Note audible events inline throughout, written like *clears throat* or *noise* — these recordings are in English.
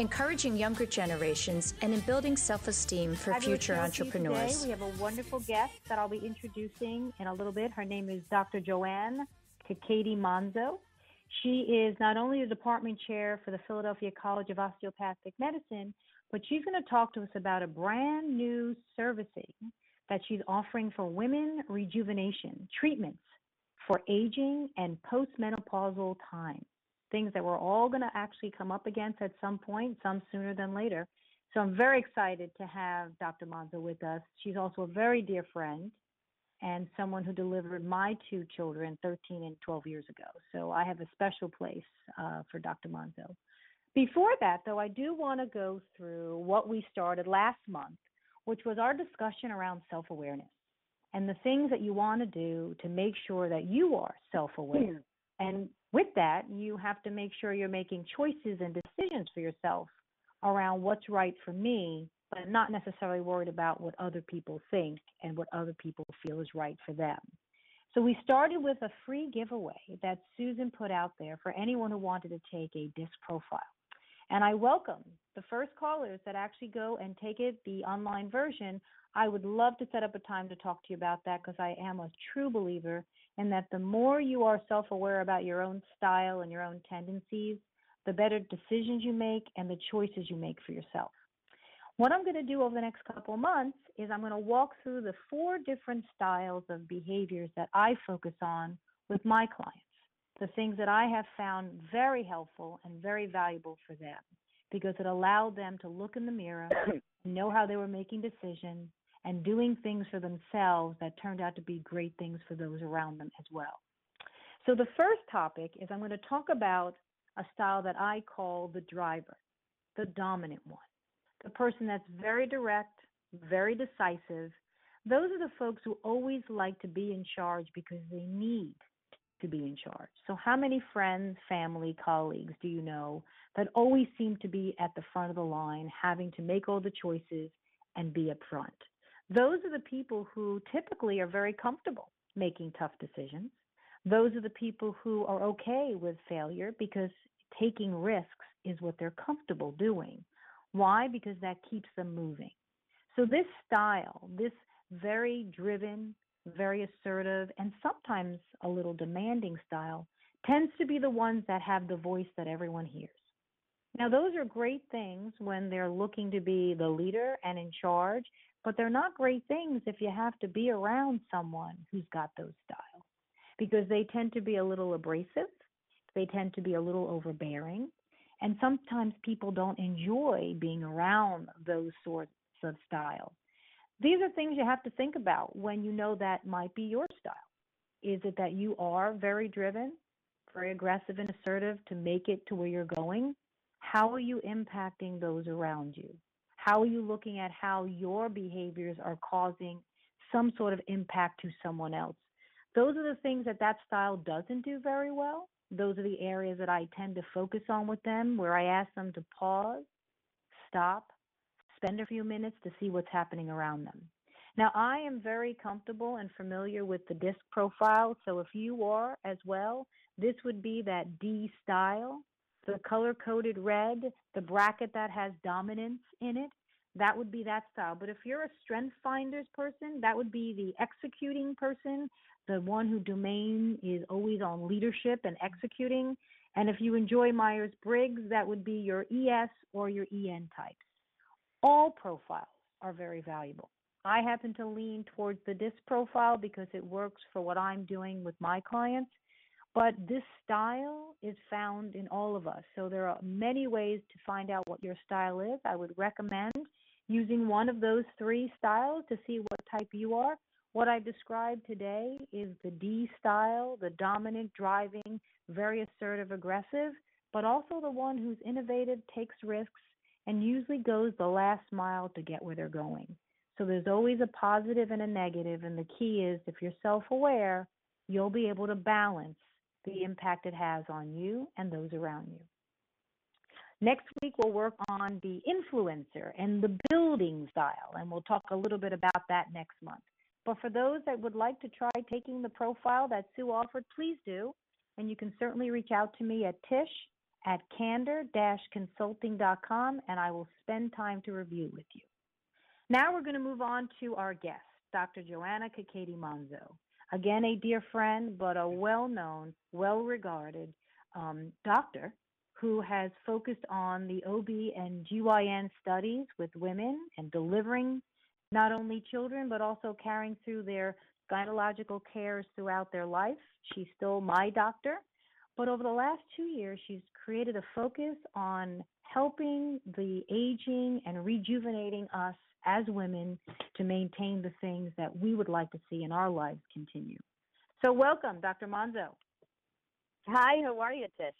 encouraging younger generations, and in building self esteem for future entrepreneurs. Today, we have a wonderful guest that I'll be introducing in a little bit. Her name is Dr. Joanne Kakaty Monzo. She is not only the department chair for the Philadelphia College of Osteopathic Medicine, but she's going to talk to us about a brand new servicing that she's offering for women rejuvenation treatments for aging and postmenopausal time things that we're all going to actually come up against at some point, some sooner than later. So I'm very excited to have Dr. Monzo with us. She's also a very dear friend and someone who delivered my two children 13 and 12 years ago. So I have a special place uh, for Dr. Monzo. Before that, though, I do want to go through what we started last month, which was our discussion around self awareness and the things that you want to do to make sure that you are self aware. And with that, you have to make sure you're making choices and decisions for yourself around what's right for me, but not necessarily worried about what other people think and what other people feel is right for them. So we started with a free giveaway that Susan put out there for anyone who wanted to take a DISC profile. And I welcome the first callers that actually go and take it, the online version. I would love to set up a time to talk to you about that because I am a true believer and that the more you are self aware about your own style and your own tendencies, the better decisions you make and the choices you make for yourself. What I'm going to do over the next couple of months is I'm going to walk through the four different styles of behaviors that I focus on with my clients, the things that I have found very helpful and very valuable for them because it allowed them to look in the mirror, *clears throat* know how they were making decisions, and doing things for themselves that turned out to be great things for those around them as well. So, the first topic is I'm going to talk about a style that I call the driver, the dominant one, the person that's very direct, very decisive. Those are the folks who always like to be in charge because they need to be in charge. So, how many friends, family, colleagues do you know that always seem to be at the front of the line, having to make all the choices and be up front? Those are the people who typically are very comfortable making tough decisions. Those are the people who are okay with failure because taking risks is what they're comfortable doing. Why? Because that keeps them moving. So, this style, this very driven, very assertive, and sometimes a little demanding style, tends to be the ones that have the voice that everyone hears. Now, those are great things when they're looking to be the leader and in charge, but they're not great things if you have to be around someone who's got those styles because they tend to be a little abrasive, they tend to be a little overbearing, and sometimes people don't enjoy being around those sorts of styles. These are things you have to think about when you know that might be your style. Is it that you are very driven, very aggressive and assertive to make it to where you're going? How are you impacting those around you? How are you looking at how your behaviors are causing some sort of impact to someone else? Those are the things that that style doesn't do very well. Those are the areas that I tend to focus on with them, where I ask them to pause, stop, spend a few minutes to see what's happening around them. Now, I am very comfortable and familiar with the DISC profile, so if you are as well, this would be that D style, the color coded red, the bracket that has dominance in it. That would be that style. But if you're a strength finders person, that would be the executing person, the one who domain is always on leadership and executing. And if you enjoy Myers Briggs, that would be your ES or your EN types. All profiles are very valuable. I happen to lean towards the DISC profile because it works for what I'm doing with my clients. But this style is found in all of us. So there are many ways to find out what your style is. I would recommend using one of those three styles to see what type you are. What I described today is the D style, the dominant, driving, very assertive, aggressive, but also the one who's innovative, takes risks, and usually goes the last mile to get where they're going. So there's always a positive and a negative, and the key is if you're self aware, you'll be able to balance the impact it has on you and those around you. Next week, we'll work on the influencer and the building style, and we'll talk a little bit about that next month. But for those that would like to try taking the profile that Sue offered, please do. And you can certainly reach out to me at tish at candor-consulting.com, and I will spend time to review with you. Now we're going to move on to our guest, Dr. Joanna Kakaty Monzo. Again, a dear friend, but a well known, well regarded um, doctor who has focused on the OB and GYN studies with women and delivering not only children, but also carrying through their gynecological cares throughout their life. She's still my doctor. But over the last two years, she's created a focus on helping the aging and rejuvenating us as women to maintain the things that we would like to see in our lives continue. So, welcome, Dr. Monzo. Hi, how are you, Tish?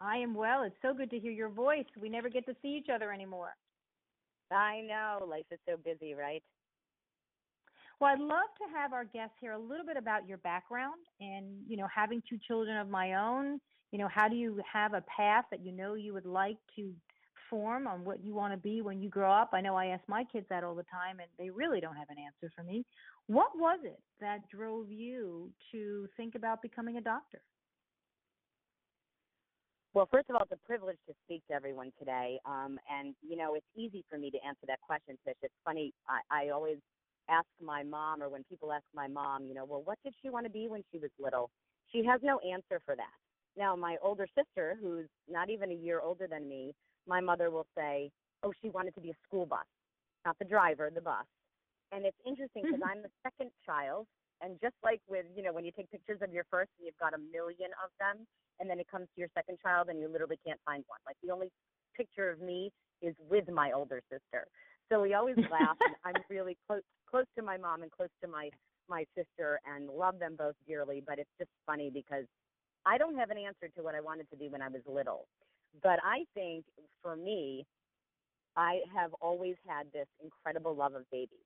I am well. It's so good to hear your voice. We never get to see each other anymore. I know. Life is so busy, right? Well, I'd love to have our guests hear a little bit about your background and, you know, having two children of my own, you know, how do you have a path that you know you would like to form on what you want to be when you grow up? I know I ask my kids that all the time and they really don't have an answer for me. What was it that drove you to think about becoming a doctor? Well, first of all, it's a privilege to speak to everyone today. Um, and, you know, it's easy for me to answer that question, Tish. It's funny. I, I always ask my mom, or when people ask my mom, you know, well, what did she want to be when she was little? She has no answer for that. Now, my older sister, who's not even a year older than me, my mother will say, oh, she wanted to be a school bus, not the driver, the bus. And it's interesting mm-hmm. because I'm the second child. And just like with, you know, when you take pictures of your first and you've got a million of them, and then it comes to your second child and you literally can't find one. Like the only picture of me is with my older sister. So we always *laughs* laugh. and I'm really close close to my mom and close to my my sister and love them both dearly. But it's just funny because I don't have an answer to what I wanted to do when I was little. But I think for me, I have always had this incredible love of babies.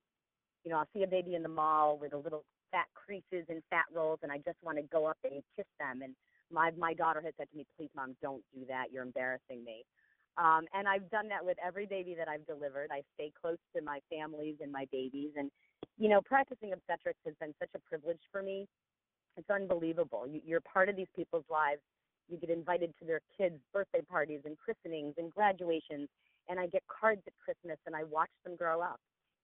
You know, I'll see a baby in the mall with a little fat creases and fat rolls, and I just want to go up and kiss them. And my my daughter has said to me, "Please, mom, don't do that. You're embarrassing me." Um, and I've done that with every baby that I've delivered. I stay close to my families and my babies, and you know, practicing obstetrics has been such a privilege for me. It's unbelievable. You, you're part of these people's lives. You get invited to their kids' birthday parties and christenings and graduations, and I get cards at Christmas, and I watch them grow up.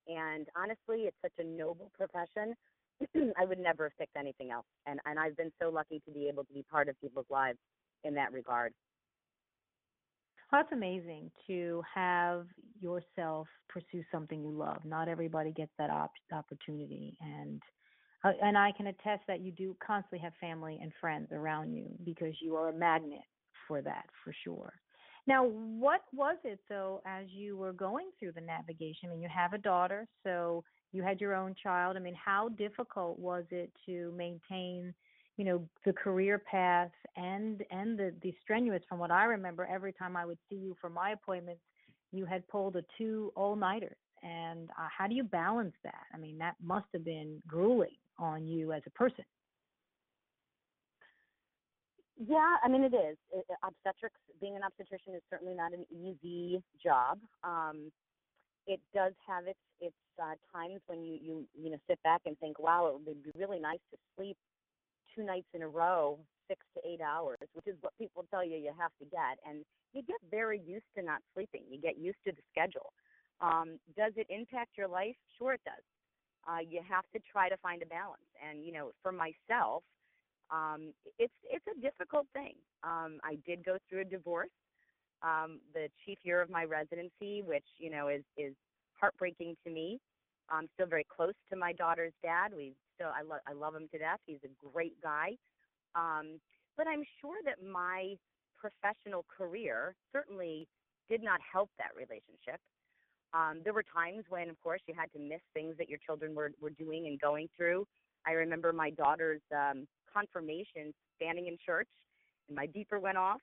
And honestly, it's such a noble profession. *clears throat* I would never have picked anything else. And and I've been so lucky to be able to be part of people's lives in that regard. That's amazing to have yourself pursue something you love. Not everybody gets that op- opportunity, and uh, and I can attest that you do constantly have family and friends around you because you are a magnet for that for sure. Now, what was it though as you were going through the navigation? I mean, you have a daughter, so you had your own child. I mean, how difficult was it to maintain, you know, the career path and and the the strenuous? From what I remember, every time I would see you for my appointments, you had pulled a two all nighters. And uh, how do you balance that? I mean, that must have been grueling on you as a person. Yeah, I mean it is. It, obstetrics, being an obstetrician is certainly not an easy job. Um, it does have its its uh, times when you you you know sit back and think, wow, it would be really nice to sleep two nights in a row, six to eight hours, which is what people tell you you have to get, and you get very used to not sleeping. You get used to the schedule. Um, does it impact your life? Sure, it does. Uh, you have to try to find a balance, and you know, for myself um, it's it's a difficult thing. Um, I did go through a divorce, um, the chief year of my residency, which you know is is heartbreaking to me. I'm still very close to my daughter's dad. We still I love I love him to death. He's a great guy. Um, but I'm sure that my professional career certainly did not help that relationship. Um, there were times when, of course, you had to miss things that your children were were doing and going through. I remember my daughter's um, confirmation standing in church, and my beeper went off.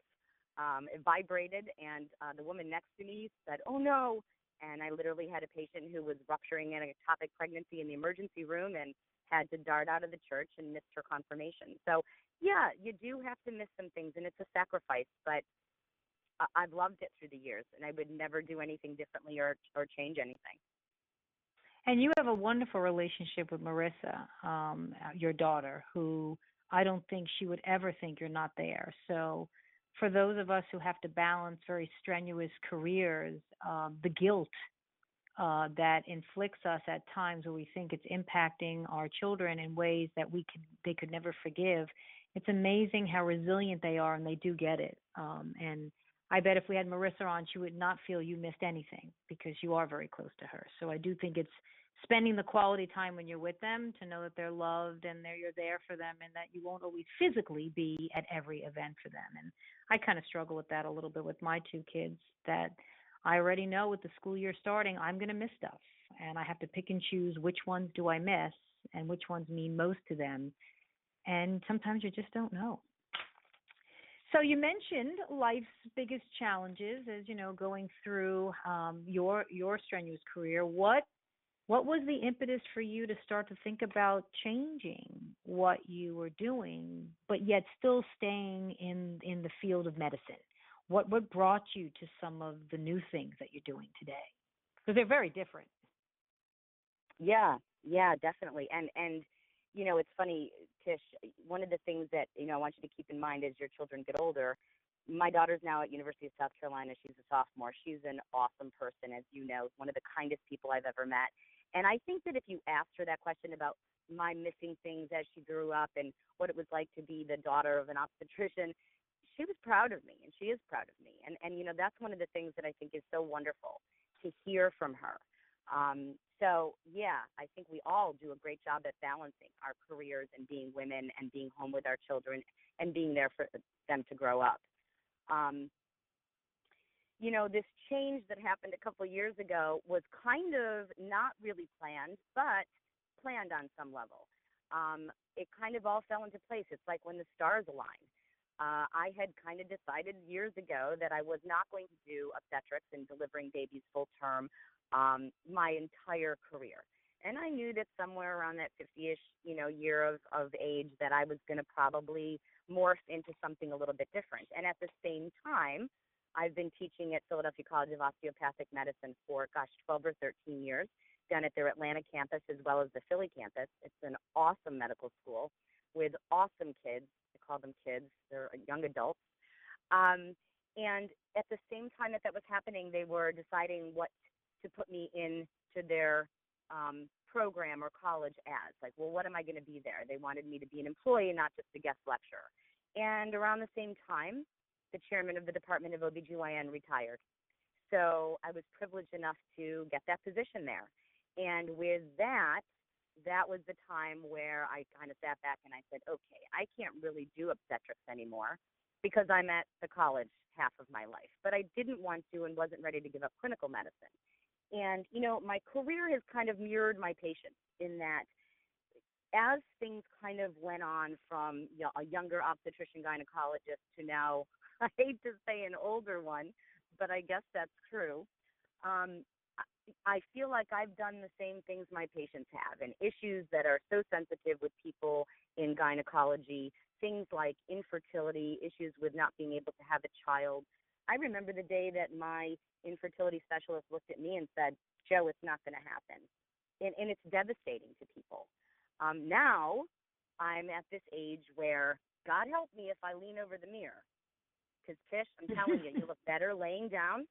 Um, it vibrated, and uh, the woman next to me said, "Oh no!" And I literally had a patient who was rupturing an ectopic pregnancy in the emergency room and had to dart out of the church and missed her confirmation. So, yeah, you do have to miss some things, and it's a sacrifice, but I've loved it through the years, and I would never do anything differently or or change anything. And you have a wonderful relationship with Marissa, um, your daughter, who I don't think she would ever think you're not there. So, for those of us who have to balance very strenuous careers, um, the guilt uh, that inflicts us at times where we think it's impacting our children in ways that we could they could never forgive. It's amazing how resilient they are, and they do get it. Um, and I bet if we had Marissa on, she would not feel you missed anything because you are very close to her. So I do think it's spending the quality time when you're with them to know that they're loved and they're you're there for them and that you won't always physically be at every event for them. And i kind of struggle with that a little bit with my two kids that i already know with the school year starting i'm going to miss stuff. And i have to pick and choose which ones do i miss and which ones mean most to them. And sometimes you just don't know so you mentioned life's biggest challenges as you know going through um, your your strenuous career. What what was the impetus for you to start to think about changing what you were doing but yet still staying in in the field of medicine? What what brought you to some of the new things that you're doing today? Because they're very different. Yeah. Yeah definitely. And and you know it's funny tish eh, one of the things that you know i want you to keep in mind as your children get older my daughter's now at university of south carolina she's a sophomore she's an awesome person as you know one of the kindest people i've ever met and I think that if you asked her that question about my missing things as she grew up and what it was like to be the daughter of an obstetrician, she was proud of me and she is proud of me. And and you know, that's one of the things that I think is so wonderful to hear from her. Um, so yeah, I think we all do a great job at balancing our careers and being women and being home with our children and being there for them to grow up. Um, you know, this change that happened a couple of years ago was kind of not really planned, but planned on some level. Um, it kind of all fell into place. It's like when the stars align. Uh, I had kind of decided years ago that I was not going to do obstetrics and delivering babies full term um, my entire career. And I knew that somewhere around that 50-ish, you know, year of, of age that I was going to probably morph into something a little bit different. And at the same time, I've been teaching at Philadelphia College of Osteopathic Medicine for, gosh, 12 or 13 years, down at their Atlanta campus as well as the Philly campus. It's an awesome medical school with awesome kids. I call them kids, they're young adults. Um, and at the same time that that was happening, they were deciding what to put me into their um, program or college as. Like, well, what am I going to be there? They wanted me to be an employee, not just a guest lecturer. And around the same time, the chairman of the Department of OBGYN retired. So I was privileged enough to get that position there. And with that, that was the time where I kind of sat back and I said, okay, I can't really do obstetrics anymore because I'm at the college half of my life. But I didn't want to and wasn't ready to give up clinical medicine. And, you know, my career has kind of mirrored my patients in that as things kind of went on from you know, a younger obstetrician gynecologist to now, *laughs* I hate to say an older one, but I guess that's true. Um, I feel like I've done the same things my patients have, and issues that are so sensitive with people in gynecology, things like infertility, issues with not being able to have a child. I remember the day that my infertility specialist looked at me and said, Joe, it's not going to happen. And, and it's devastating to people. Um, now I'm at this age where God help me if I lean over the mirror. Because, Tish, I'm telling you, you look *laughs* better laying down.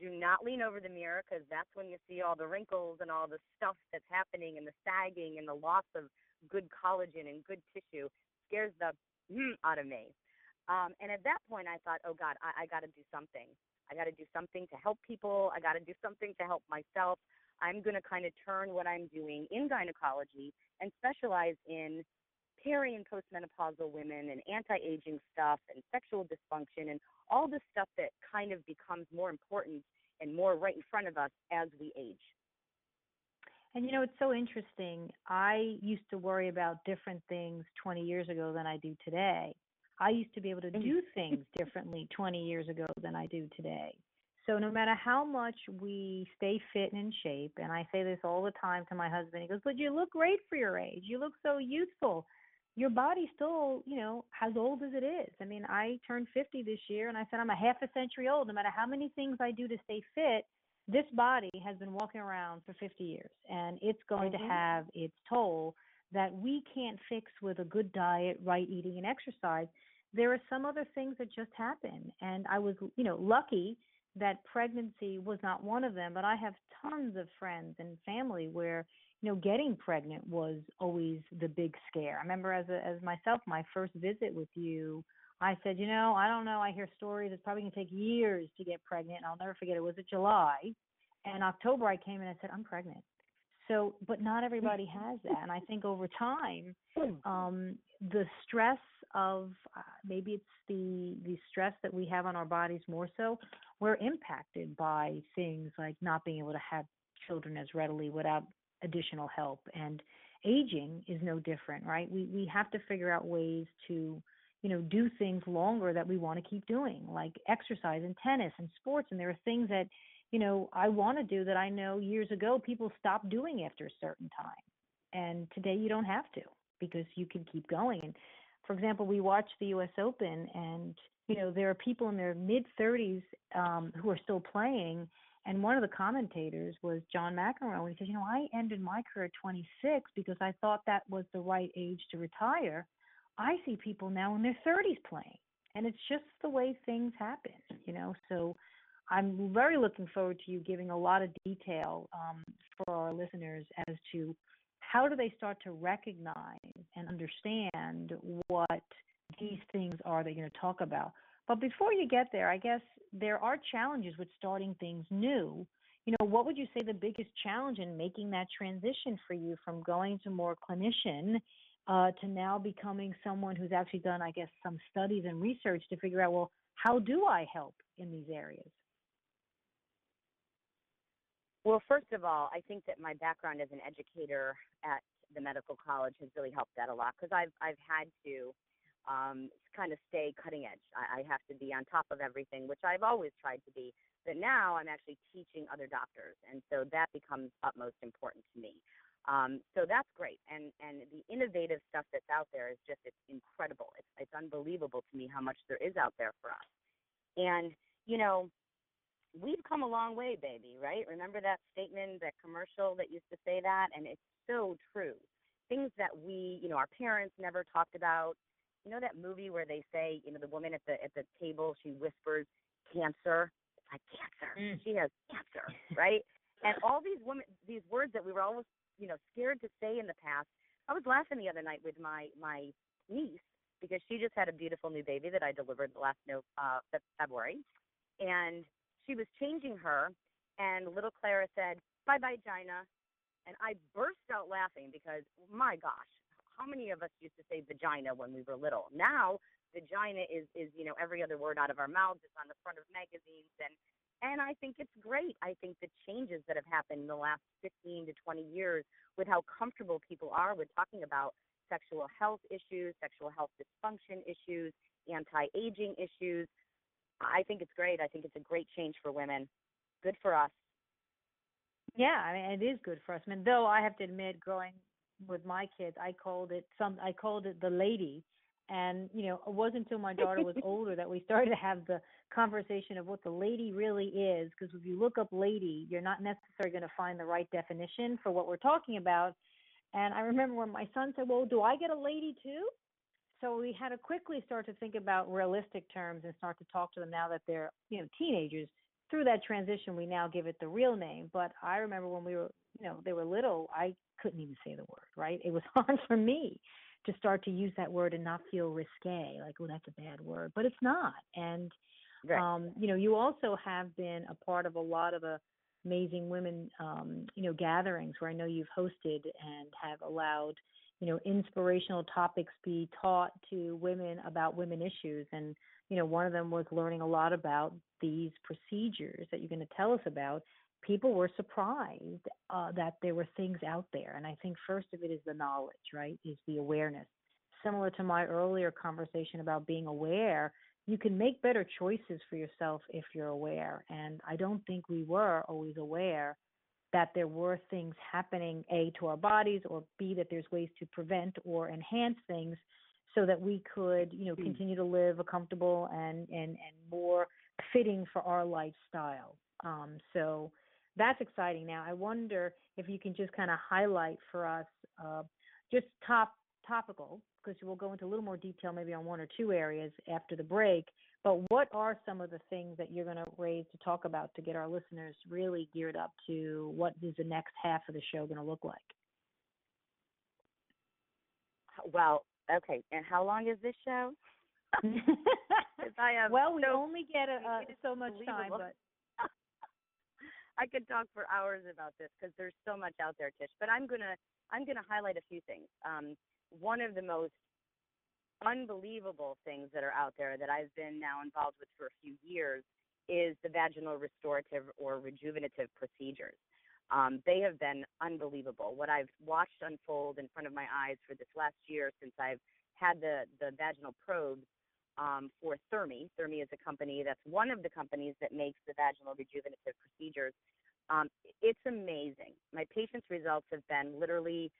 Do not lean over the mirror because that's when you see all the wrinkles and all the stuff that's happening and the sagging and the loss of good collagen and good tissue scares the mm out of me. Um, and at that point, I thought, oh God, I, I got to do something. I got to do something to help people. I got to do something to help myself. I'm going to kind of turn what I'm doing in gynecology and specialize in peri and postmenopausal women and anti-aging stuff and sexual dysfunction and all the stuff that kind of becomes more important and more right in front of us as we age. And you know, it's so interesting. I used to worry about different things 20 years ago than I do today. I used to be able to do things differently 20 years ago than I do today. So no matter how much we stay fit and in shape, and I say this all the time to my husband, he goes, "But you look great for your age. You look so youthful. Your body's still, you know, as old as it is. I mean, I turned 50 this year, and I said I'm a half a century old. No matter how many things I do to stay fit, this body has been walking around for 50 years, and it's going mm-hmm. to have its toll that we can't fix with a good diet, right eating, and exercise. There are some other things that just happen, and I was, you know, lucky." that pregnancy was not one of them, but I have tons of friends and family where you know getting pregnant was always the big scare. I remember as a, as myself my first visit with you, I said, you know, I don't know, I hear stories it's probably going to take years to get pregnant. And I'll never forget it was it July, and October I came in and I said I'm pregnant. So, but not everybody has that, and I think over time, um, the stress of uh, maybe it's the the stress that we have on our bodies more so we're impacted by things like not being able to have children as readily without additional help and aging is no different right? We we have to figure out ways to you know do things longer that we want to keep doing like exercise and tennis and sports and there are things that you know I want to do that I know years ago people stopped doing after a certain time and today you don't have to because you can keep going and for example we watch the US Open and you know, there are people in their mid 30s um, who are still playing. And one of the commentators was John McEnroe. And he says, you know, I ended my career at 26 because I thought that was the right age to retire. I see people now in their 30s playing, and it's just the way things happen, you know. So I'm very looking forward to you giving a lot of detail um, for our listeners as to how do they start to recognize and understand what these things are that you're going to talk about. But before you get there, I guess there are challenges with starting things new. You know, what would you say the biggest challenge in making that transition for you from going to more clinician uh, to now becoming someone who's actually done, I guess, some studies and research to figure out, well, how do I help in these areas? Well, first of all, I think that my background as an educator at the medical college has really helped that a lot because I've I've had to um, kind of stay cutting edge. I, I have to be on top of everything, which I've always tried to be. But now I'm actually teaching other doctors, and so that becomes utmost important to me. Um, so that's great, and and the innovative stuff that's out there is just it's incredible. It's it's unbelievable to me how much there is out there for us. And you know, we've come a long way, baby. Right? Remember that statement, that commercial that used to say that, and it's so true. Things that we, you know, our parents never talked about, you know that movie where they say, you know, the woman at the at the table, she whispers cancer. It's like cancer. Mm. She has cancer, *laughs* right? and all these women, these words that we were always, you know, scared to say in the past. I was laughing the other night with my my niece because she just had a beautiful new baby that I delivered last no uh February, and she was changing her, and little Clara said, "Bye bye, Gina," and I burst out laughing because my gosh, how many of us used to say vagina when we were little? Now vagina is is you know every other word out of our mouths. It's on the front of magazines, and and I think it's great. I think the changes that have happened in the last 15 to 20 years with how comfortable people are with talking about sexual health issues, sexual health dysfunction issues, anti-aging issues. I think it's great. I think it's a great change for women. Good for us. Yeah, I mean it is good for us. I mean, though I have to admit, growing with my kids, I called it some. I called it the lady, and you know, it wasn't until my daughter was *laughs* older that we started to have the conversation of what the lady really is. Because if you look up lady, you're not necessarily going to find the right definition for what we're talking about. And I remember when my son said, "Well, do I get a lady too?" So we had to quickly start to think about realistic terms and start to talk to them now that they're you know teenagers through that transition, we now give it the real name. But I remember when we were, you know, they were little, I couldn't even say the word, right? It was *laughs* hard for me to start to use that word and not feel risque, like, oh, that's a bad word. But it's not. And, right. um, you know, you also have been a part of a lot of uh, amazing women, um, you know, gatherings where I know you've hosted and have allowed, you know, inspirational topics be taught to women about women issues. And, you know, one of them was learning a lot about these procedures that you're going to tell us about, people were surprised uh, that there were things out there. And I think first of it is the knowledge, right? Is the awareness. Similar to my earlier conversation about being aware, you can make better choices for yourself if you're aware. And I don't think we were always aware that there were things happening, A, to our bodies, or B, that there's ways to prevent or enhance things so that we could, you know, hmm. continue to live a comfortable and, and, and more fitting for our lifestyle. Um, so that's exciting. Now, I wonder if you can just kind of highlight for us uh, just top topical, because we'll go into a little more detail maybe on one or two areas after the break. But what are some of the things that you're going to raise to talk about to get our listeners really geared up to what is the next half of the show going to look like? Well, okay. And how long is this show? *laughs* I have well, we so, only get a, uh, so much time, but *laughs* I could talk for hours about this because there's so much out there, Tish. But I'm gonna I'm gonna highlight a few things. Um, one of the most unbelievable things that are out there that I've been now involved with for a few years is the vaginal restorative or rejuvenative procedures. Um, they have been unbelievable. What I've watched unfold in front of my eyes for this last year since I've had the the vaginal probes um, for Thermi. Thermi is a company that's one of the companies that makes the vaginal rejuvenative procedures. Um, it's amazing. My patients' results have been literally,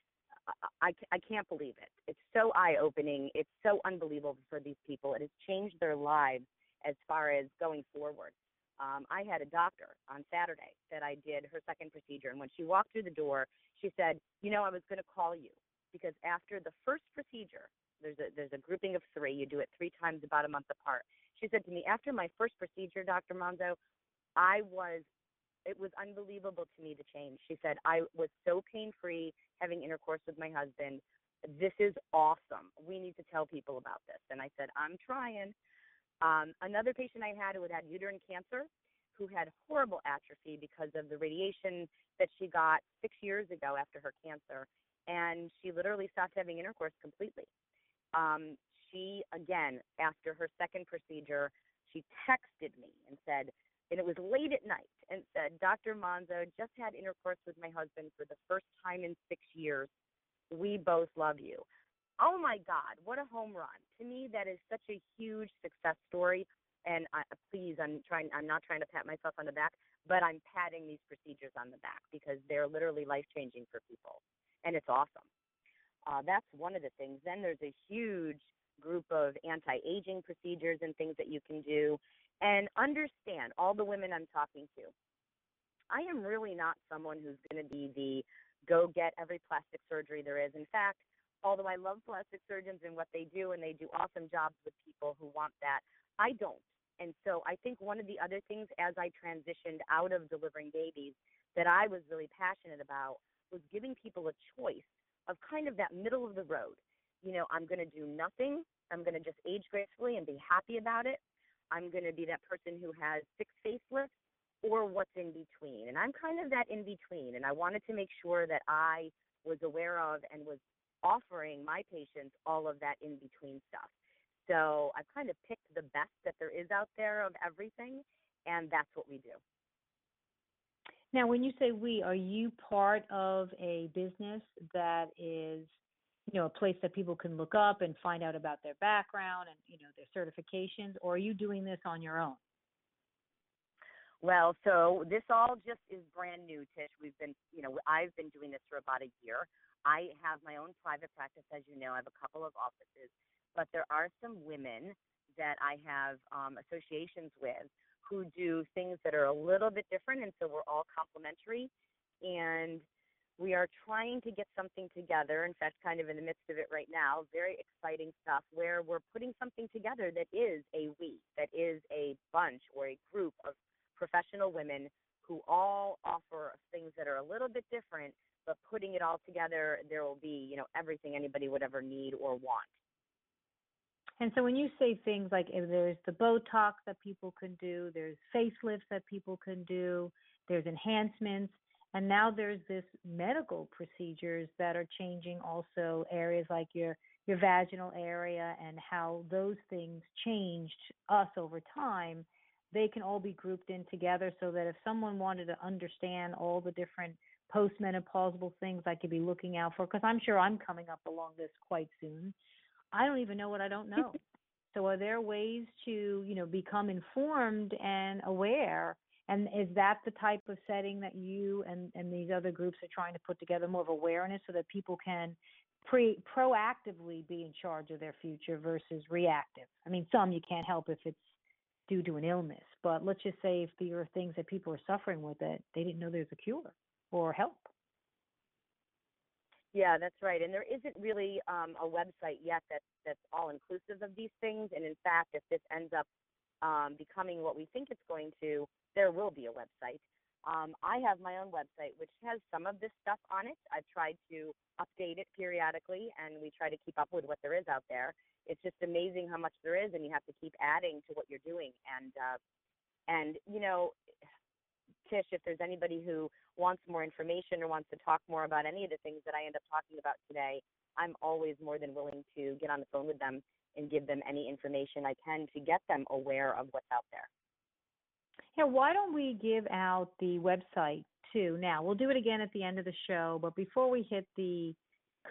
I, I can't believe it. It's so eye opening. It's so unbelievable for these people. It has changed their lives as far as going forward. Um, I had a doctor on Saturday that I did her second procedure, and when she walked through the door, she said, "You know, I was going to call you because after the first procedure, there's a there's a grouping of three. You do it three times about a month apart. She said to me, after my first procedure, Dr. Monzo, I was it was unbelievable to me the change. She said, I was so pain free having intercourse with my husband. This is awesome. We need to tell people about this. And I said, I'm trying. Um, another patient I had who had uterine cancer, who had horrible atrophy because of the radiation that she got six years ago after her cancer. And she literally stopped having intercourse completely um, she again after her second procedure she texted me and said and it was late at night and said dr monzo just had intercourse with my husband for the first time in six years. We both love you. Oh my god what a home run. To me that is such a huge success story and I, please i'm trying i'm not trying to pat myself on the back but i'm patting these procedures on the back because they're literally life changing for people and it's awesome. Uh, that's one of the things. Then there's a huge group of anti aging procedures and things that you can do. And understand all the women I'm talking to. I am really not someone who's going to be the go get every plastic surgery there is. In fact, although I love plastic surgeons and what they do, and they do awesome jobs with people who want that, I don't. And so I think one of the other things as I transitioned out of delivering babies that I was really passionate about was giving people a choice of kind of that middle of the road. You know, I'm going to do nothing. I'm going to just age gracefully and be happy about it. I'm going to be that person who has six facelifts or what's in between. And I'm kind of that in between. And I wanted to make sure that I was aware of and was offering my patients all of that in between stuff. So I've kind of picked the best that there is out there of everything, and that's what we do. Now, when you say we, are you part of a business that is, you know, a place that people can look up and find out about their background and, you know, their certifications, or are you doing this on your own? Well, so this all just is brand new, Tish. We've been, you know, I've been doing this for about a year. I have my own private practice, as you know. I have a couple of offices, but there are some women that I have um, associations with who do things that are a little bit different, and so we're all complementary. And we are trying to get something together. In fact, kind of in the midst of it right now. Very exciting stuff where we're putting something together that is a we, that is a bunch or a group of professional women who all offer things that are a little bit different, but putting it all together, there will be, you know, everything anybody would ever need or want. And so when you say things like there's the Botox that people can do, there's facelifts that people can do, there's enhancements, and now there's this medical procedures that are changing also areas like your your vaginal area and how those things changed us over time. They can all be grouped in together so that if someone wanted to understand all the different postmenopausal things I could be looking out for, because I'm sure I'm coming up along this quite soon I don't even know what I don't know. *laughs* so are there ways to, you know, become informed and aware? And is that the type of setting that you and, and these other groups are trying to put together more of awareness so that people can pre proactively be in charge of their future versus reactive? I mean, some you can't help if it's due to an illness, but let's just say if there are things that people are suffering with that they didn't know there's a cure or help. Yeah, that's right. And there isn't really um, a website yet that's that's all inclusive of these things. And in fact, if this ends up um, becoming what we think it's going to, there will be a website. Um, I have my own website, which has some of this stuff on it. I've tried to update it periodically, and we try to keep up with what there is out there. It's just amazing how much there is, and you have to keep adding to what you're doing. And uh, and you know, Tish, if there's anybody who wants more information or wants to talk more about any of the things that I end up talking about today, I'm always more than willing to get on the phone with them and give them any information I can to get them aware of what's out there. Yeah, why don't we give out the website too? Now, we'll do it again at the end of the show, but before we hit the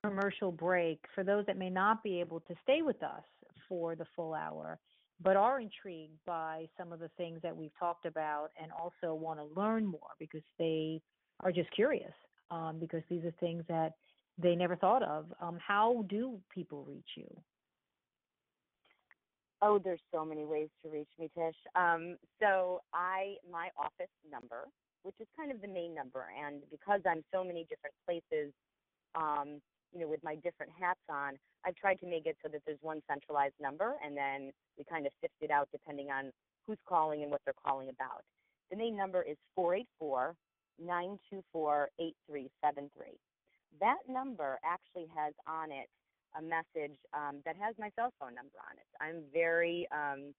commercial break, for those that may not be able to stay with us for the full hour, but are intrigued by some of the things that we've talked about and also want to learn more because they are just curious um, because these are things that they never thought of. Um, how do people reach you? Oh, there's so many ways to reach me, Tish. Um, so I, my office number, which is kind of the main number, and because I'm so many different places, um, you know, with my different hats on, I've tried to make it so that there's one centralized number, and then we kind of sift it out depending on who's calling and what they're calling about. The main number is four eight four nine two four eight three seven three. That number actually has on it a message um, that has my cell phone number on it. I'm very, um,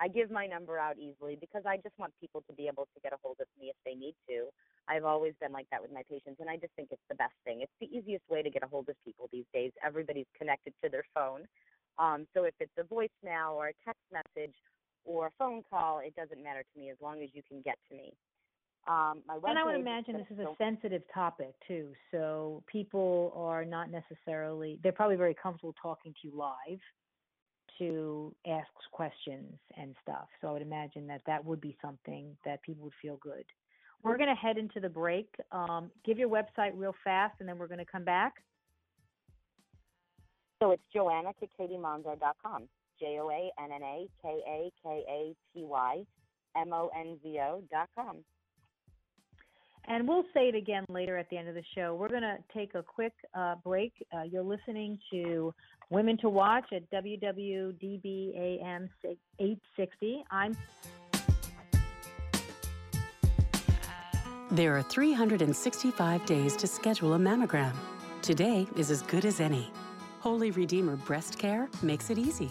I give my number out easily because I just want people to be able to get a hold of me if they need to. I've always been like that with my patients, and I just think it's the best thing. It's the easiest way to get a hold of people these days. Everybody's connected to their phone. Um, so if it's a voicemail or a text message or a phone call, it doesn't matter to me as long as you can get to me. Um, my and I would imagine this is a sensitive topic too. So people are not necessarily, they're probably very comfortable talking to you live to ask questions and stuff. So I would imagine that that would be something that people would feel good. We're going to head into the break. Um, give your website real fast, and then we're going to come back. So it's Joanna joannakakatymonzo.com. J O A N N A K A K A T Y M O N Z O dot com. And we'll say it again later at the end of the show. We're going to take a quick uh, break. Uh, you're listening to Women to Watch at WWDBAM 860. I'm. There are 365 days to schedule a mammogram. Today is as good as any. Holy Redeemer Breast Care makes it easy.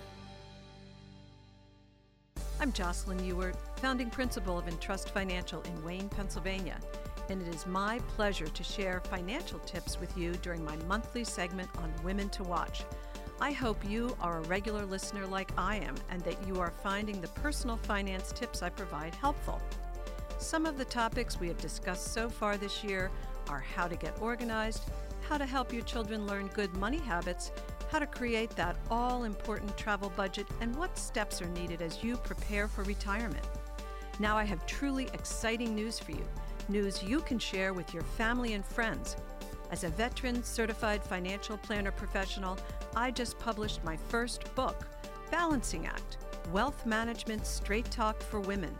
I'm Jocelyn Ewart, founding principal of Entrust Financial in Wayne, Pennsylvania, and it is my pleasure to share financial tips with you during my monthly segment on Women to Watch. I hope you are a regular listener like I am and that you are finding the personal finance tips I provide helpful. Some of the topics we have discussed so far this year are how to get organized, how to help your children learn good money habits, how to create that all important travel budget, and what steps are needed as you prepare for retirement. Now, I have truly exciting news for you news you can share with your family and friends. As a veteran certified financial planner professional, I just published my first book, Balancing Act Wealth Management Straight Talk for Women.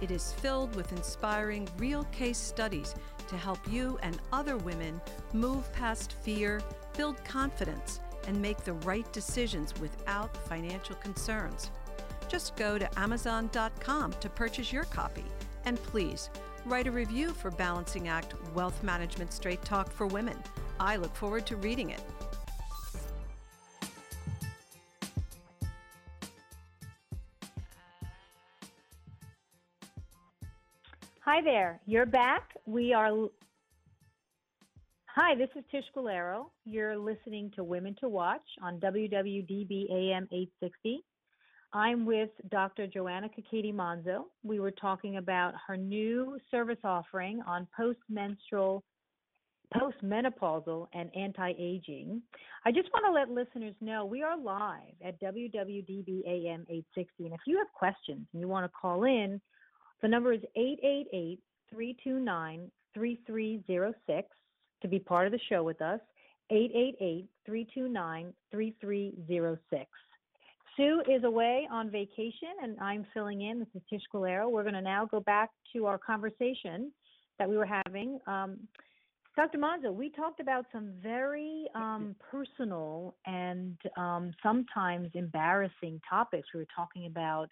It is filled with inspiring real case studies to help you and other women move past fear, build confidence, and make the right decisions without financial concerns. Just go to Amazon.com to purchase your copy. And please, write a review for Balancing Act Wealth Management Straight Talk for Women. I look forward to reading it. Hi there. You're back. We are. Hi, this is Tish Guerrero. You're listening to Women to Watch on WWDB AM 860. I'm with Dr. Joanna Kakaty Monzo. We were talking about her new service offering on postmenstrual, postmenopausal, and anti-aging. I just want to let listeners know we are live at WWDB AM 860, and if you have questions and you want to call in, the number is 888 329 3306 to be part of the show with us. 888 329 3306. Sue is away on vacation and I'm filling in. This is Tish Guerrero. We're going to now go back to our conversation that we were having. Um, Dr. Monzo, we talked about some very um, *laughs* personal and um, sometimes embarrassing topics. We were talking about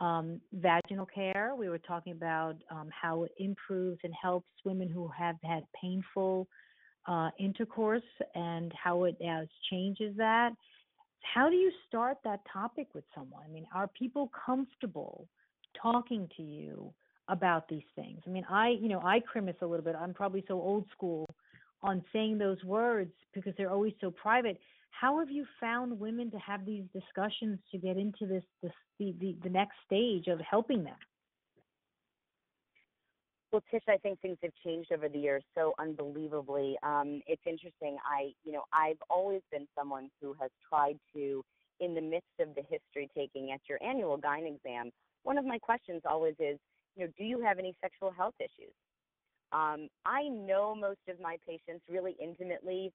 um, vaginal care. We were talking about um, how it improves and helps women who have had painful uh, intercourse and how it uh, changes that. How do you start that topic with someone? I mean, are people comfortable talking to you about these things? I mean, I, you know, I grimace a little bit. I'm probably so old school on saying those words because they're always so private. How have you found women to have these discussions to get into this, this the, the, the next stage of helping them? Well, Tish, I think things have changed over the years so unbelievably. Um, it's interesting. I, you know, I've always been someone who has tried to, in the midst of the history taking at your annual gyne exam, one of my questions always is, you know, do you have any sexual health issues? Um, I know most of my patients really intimately.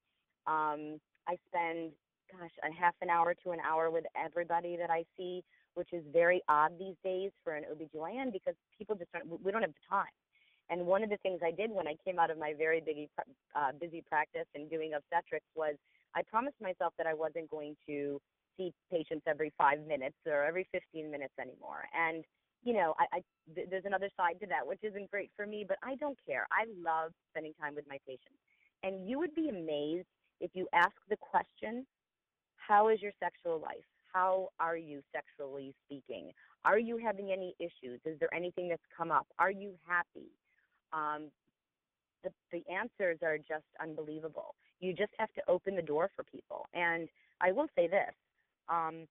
Um, I spend, gosh, a half an hour to an hour with everybody that I see, which is very odd these days for an OBGYN because people just don't, we don't have the time. And one of the things I did when I came out of my very busy, uh, busy practice and doing obstetrics was I promised myself that I wasn't going to see patients every five minutes or every 15 minutes anymore. And you know, I, I th- there's another side to that, which isn't great for me, but I don't care. I love spending time with my patients. And you would be amazed if you ask the question, how is your sexual life? How are you sexually speaking? Are you having any issues? Is there anything that's come up? Are you happy? Um, the, the answers are just unbelievable. You just have to open the door for people. And I will say this um,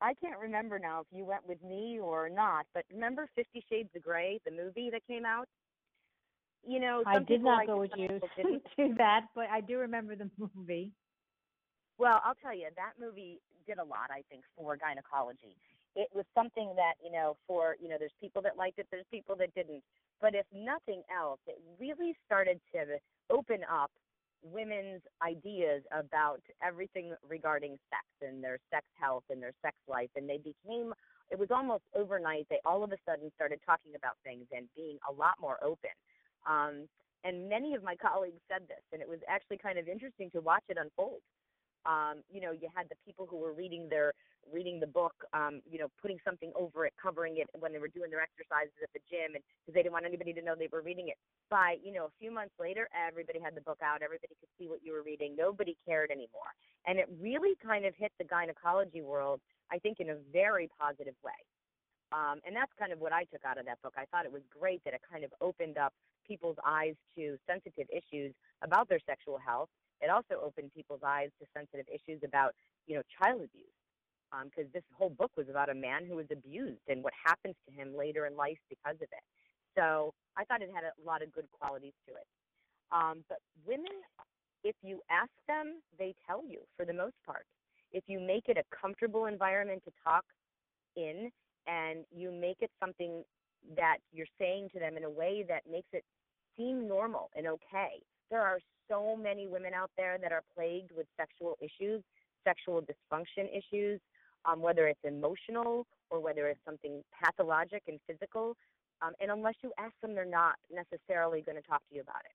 I can't remember now if you went with me or not, but remember Fifty Shades of Grey, the movie that came out? You know, I did not go with you *laughs* to that, but I do remember the movie. Well, I'll tell you, that movie did a lot, I think, for gynecology. It was something that, you know, for, you know, there's people that liked it, there's people that didn't. But if nothing else, it really started to open up women's ideas about everything regarding sex and their sex health and their sex life. And they became, it was almost overnight, they all of a sudden started talking about things and being a lot more open. Um, and many of my colleagues said this, and it was actually kind of interesting to watch it unfold um, you know, you had the people who were reading their reading the book, um, you know, putting something over it, covering it when they were doing their exercises at the gym, and because they didn't want anybody to know they were reading it. By you know, a few months later, everybody had the book out, everybody could see what you were reading, nobody cared anymore, and it really kind of hit the gynecology world, I think, in a very positive way. Um, and that's kind of what I took out of that book. I thought it was great that it kind of opened up people's eyes to sensitive issues about their sexual health it also opened people's eyes to sensitive issues about, you know, child abuse. Because um, this whole book was about a man who was abused and what happens to him later in life because of it. So I thought it had a lot of good qualities to it. Um, but women, if you ask them, they tell you for the most part. If you make it a comfortable environment to talk in and you make it something that you're saying to them in a way that makes it seem normal and okay. There are so many women out there that are plagued with sexual issues, sexual dysfunction issues, um, whether it's emotional or whether it's something pathologic and physical. Um, and unless you ask them, they're not necessarily going to talk to you about it.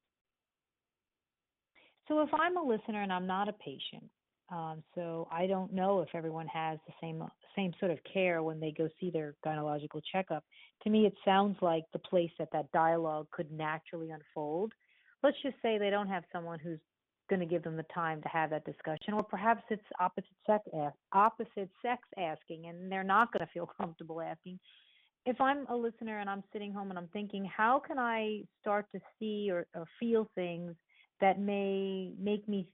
So if I'm a listener and I'm not a patient, um, so I don't know if everyone has the same same sort of care when they go see their gynecological checkup. To me, it sounds like the place that that dialogue could naturally unfold let's just say they don't have someone who's going to give them the time to have that discussion or perhaps it's opposite sex opposite sex asking and they're not going to feel *laughs* comfortable asking if i'm a listener and i'm sitting home and i'm thinking how can i start to see or, or feel things that may make me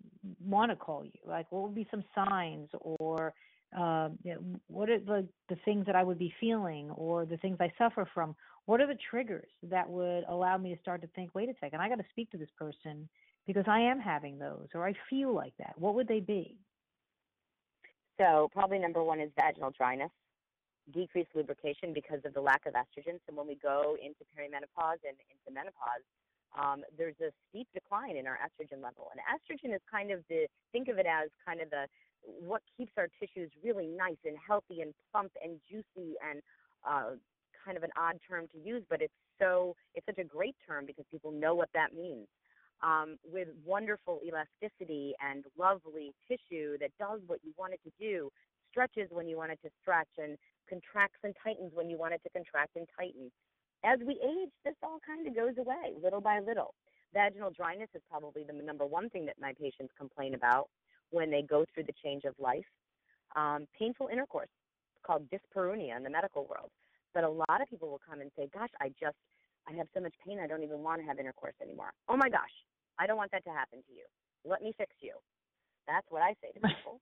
want to call you like what would be some signs or uh, you know, what are the, the things that I would be feeling or the things I suffer from? What are the triggers that would allow me to start to think, wait a second, I got to speak to this person because I am having those or I feel like that? What would they be? So, probably number one is vaginal dryness, decreased lubrication because of the lack of estrogen. So, when we go into perimenopause and into menopause, um, there's a steep decline in our estrogen level. And estrogen is kind of the, think of it as kind of the, what keeps our tissues really nice and healthy and plump and juicy and uh, kind of an odd term to use, but it's so it's such a great term because people know what that means. Um, with wonderful elasticity and lovely tissue that does what you want it to do, stretches when you want it to stretch, and contracts and tightens when you want it to contract and tighten. As we age, this all kind of goes away little by little. Vaginal dryness is probably the number one thing that my patients complain about when they go through the change of life. Um, painful intercourse, called dyspareunia in the medical world. But a lot of people will come and say, "Gosh, I just I have so much pain. I don't even want to have intercourse anymore." Oh my gosh, I don't want that to happen to you. Let me fix you. That's what I say to *laughs* people.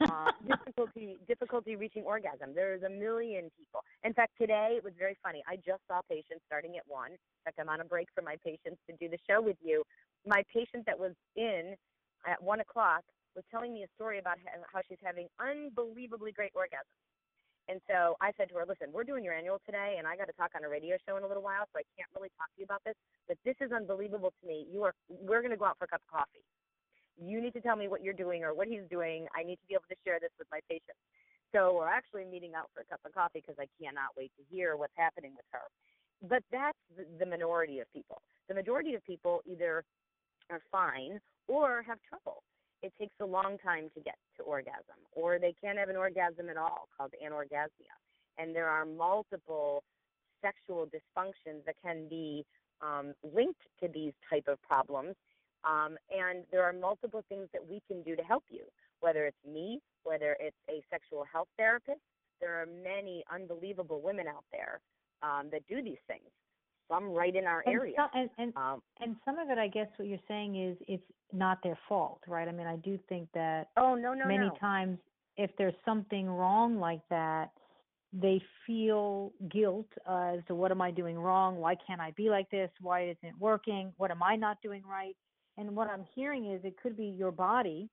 uh, difficulty difficulty reaching orgasm. There's a million people. In fact, today it was very funny. I just saw patients starting at one. In fact, I'm on a break for my patients to do the show with you. My patient that was in at one o'clock was telling me a story about how she's having unbelievably great orgasms. And so I said to her, listen, we're doing your annual today, and I got to talk on a radio show in a little while, so I can't really talk to you about this. But this is unbelievable to me. You are, we're going to go out for a cup of coffee. You need to tell me what you're doing or what he's doing. I need to be able to share this with my patients. So we're actually meeting out for a cup of coffee because I cannot wait to hear what's happening with her. But that's the minority of people. The majority of people either are fine or have trouble it takes a long time to get to orgasm, or they can't have an orgasm at all, called anorgasmia. And there are multiple sexual dysfunctions that can be um, linked to these type of problems. Um, and there are multiple things that we can do to help you, whether it's me, whether it's a sexual health therapist. There are many unbelievable women out there um, that do these things some right in our and area. So, and and, um, and some of it, I guess, what you're saying is it's not their fault, right? I mean, I do think that. Oh no, no, many no. times, if there's something wrong like that, they feel guilt uh, as to what am I doing wrong? Why can't I be like this? Why isn't it working? What am I not doing right? And what I'm hearing is it could be your body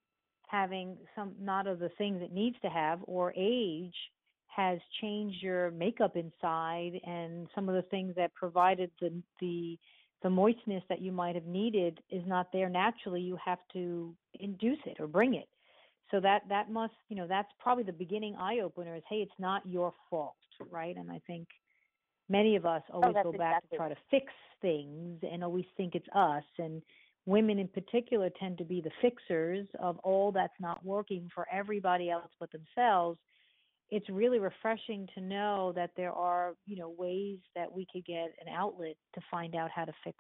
having some not of the things it needs to have or age has changed your makeup inside and some of the things that provided the the the moistness that you might have needed is not there naturally you have to induce it or bring it. So that that must you know that's probably the beginning eye opener is hey it's not your fault right? And i think many of us oh, always oh, go back exactly to try to fix things and always think it's us. And women in particular tend to be the fixers of all that's not working for everybody else but themselves it's really refreshing to know that there are you know ways that we could get an outlet to find out how to fix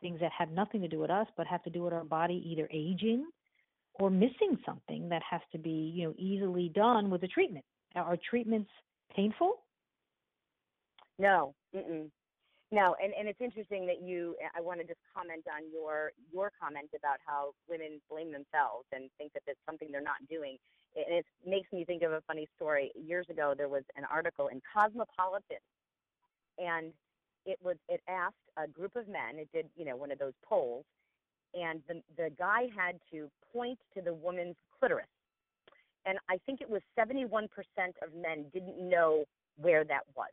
things that have nothing to do with us but have to do with our body either aging or missing something that has to be you know easily done with a treatment. Are treatments painful? No. Mm-mm. No, and, and it's interesting that you. I want to just comment on your your comment about how women blame themselves and think that it's something they're not doing. And it makes me think of a funny story. Years ago, there was an article in Cosmopolitan, and it was it asked a group of men. It did you know one of those polls, and the the guy had to point to the woman's clitoris, and I think it was 71% of men didn't know where that was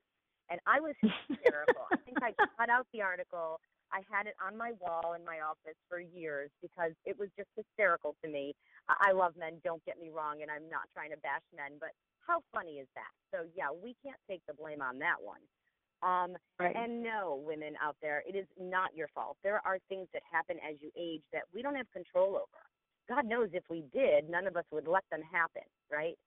and I was hysterical. I think I *laughs* cut out the article. I had it on my wall in my office for years because it was just hysterical to me. I love men, don't get me wrong, and I'm not trying to bash men, but how funny is that? So yeah, we can't take the blame on that one. Um, right. And no, women out there, it is not your fault. There are things that happen as you age that we don't have control over. God knows if we did, none of us would let them happen, right?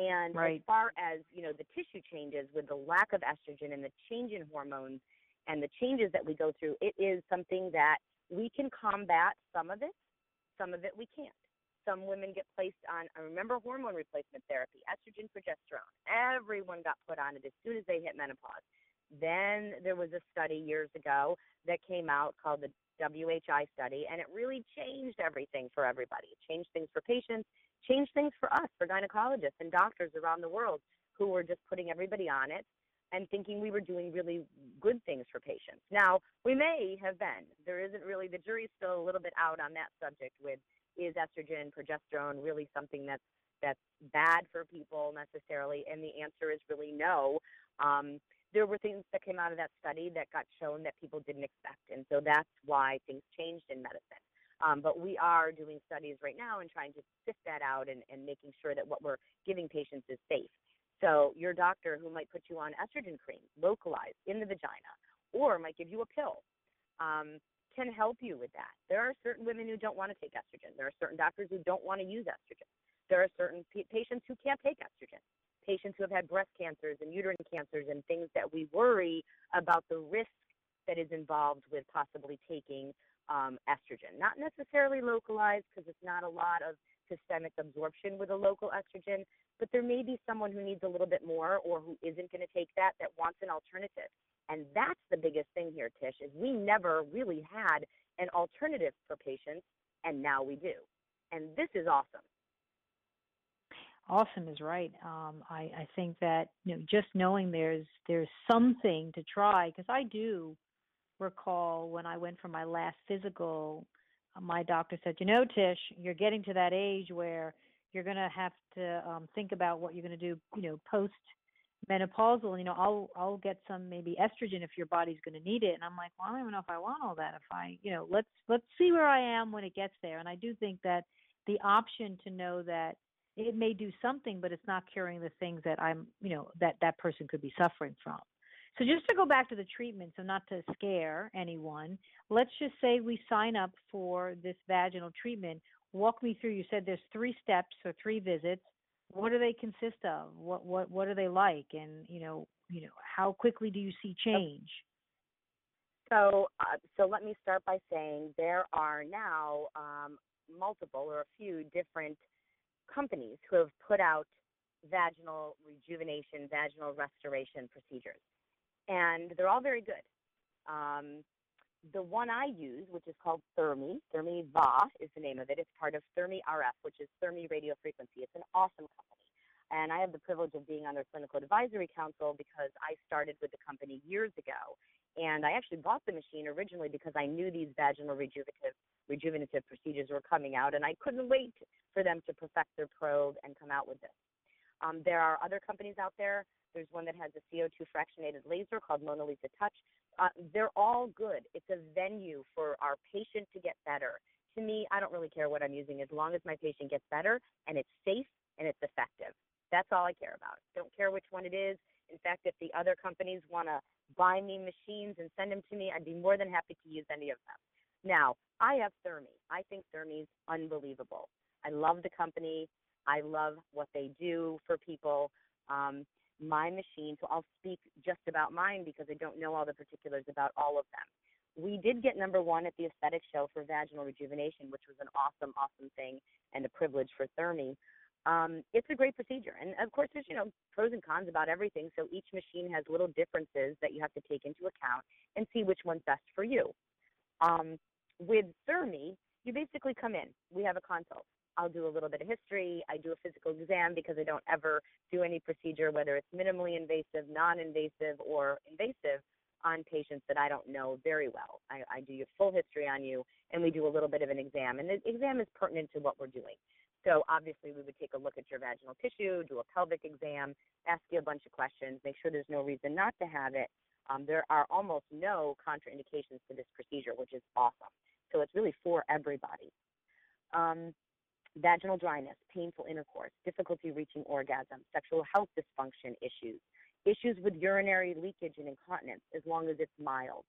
And right. as far as you know, the tissue changes with the lack of estrogen and the change in hormones and the changes that we go through, it is something that we can combat some of it, some of it we can't. Some women get placed on, I remember hormone replacement therapy, estrogen, progesterone. Everyone got put on it as soon as they hit menopause. Then there was a study years ago that came out called the WHI study, and it really changed everything for everybody. It changed things for patients, changed things for us, for gynecologists and doctors around the world who were just putting everybody on it and thinking we were doing really good things for patients. Now, we may have been. There isn't really, the jury's still a little bit out on that subject with is estrogen, progesterone really something that's that's bad for people necessarily? And the answer is really no. Um, there were things that came out of that study that got shown that people didn't expect, and so that's why things changed in medicine. Um, but we are doing studies right now and trying to sift that out and, and making sure that what we're giving patients is safe. So your doctor who might put you on estrogen cream localized in the vagina or might give you a pill um, can help you with that. There are certain women who don't want to take estrogen. There are certain doctors who don't want to use estrogen. There are certain p- patients who can't take estrogen. Patients who have had breast cancers and uterine cancers and things that we worry about the risk that is involved with possibly taking um, estrogen. Not necessarily localized because it's not a lot of systemic absorption with a local estrogen, but there may be someone who needs a little bit more or who isn't going to take that that wants an alternative. And that's the biggest thing here, Tish, is we never really had an alternative for patients, and now we do. And this is awesome. Awesome is right. Um, I, I think that you know just knowing there's there's something to try because I do recall when I went for my last physical, uh, my doctor said, "You know, Tish, you're getting to that age where you're going to have to um think about what you're going to do, you know, post menopausal. You know, I'll I'll get some maybe estrogen if your body's going to need it." And I'm like, "Well, I don't even know if I want all that. If I, you know, let's let's see where I am when it gets there." And I do think that the option to know that it may do something, but it's not curing the things that I'm, you know, that that person could be suffering from. So just to go back to the treatment, so not to scare anyone, let's just say we sign up for this vaginal treatment. Walk me through. You said there's three steps or three visits. What do they consist of? What what what are they like? And you know you know how quickly do you see change? So uh, so let me start by saying there are now um, multiple or a few different companies who have put out vaginal rejuvenation, vaginal restoration procedures and they're all very good. Um, the one I use, which is called Thermi, Thermiva is the name of it. It's part of Thermi RF, which is Thermi Radio Frequency. It's an awesome company. And I have the privilege of being on their clinical advisory council because I started with the company years ago. And I actually bought the machine originally because I knew these vaginal rejuvenative rejuvenative procedures were coming out, and I couldn't wait for them to perfect their probe and come out with this. Um, there are other companies out there. There's one that has a CO2 fractionated laser called Mona Lisa Touch. Uh, they're all good. It's a venue for our patient to get better. To me, I don't really care what I'm using as long as my patient gets better and it's safe and it's effective. That's all I care about. Don't care which one it is. In fact, if the other companies want to buy me machines and send them to me, I'd be more than happy to use any of them. Now, I have Thermi. I think Thermi's unbelievable. I love the company. I love what they do for people. Um, my machine, so I'll speak just about mine because I don't know all the particulars about all of them. We did get number one at the aesthetic show for vaginal rejuvenation, which was an awesome, awesome thing and a privilege for Thermi. Um, it's a great procedure, and of course, there's you know pros and cons about everything. So each machine has little differences that you have to take into account and see which one's best for you. Um, with Thermi, you basically come in. We have a consult. I'll do a little bit of history. I do a physical exam because I don't ever do any procedure, whether it's minimally invasive, non invasive, or invasive, on patients that I don't know very well. I, I do your full history on you, and we do a little bit of an exam. And the exam is pertinent to what we're doing. So obviously, we would take a look at your vaginal tissue, do a pelvic exam, ask you a bunch of questions, make sure there's no reason not to have it. Um, there are almost no contraindications to this procedure, which is awesome. So it's really for everybody. Um, vaginal dryness, painful intercourse, difficulty reaching orgasm, sexual health dysfunction issues, issues with urinary leakage and incontinence, as long as it's mild,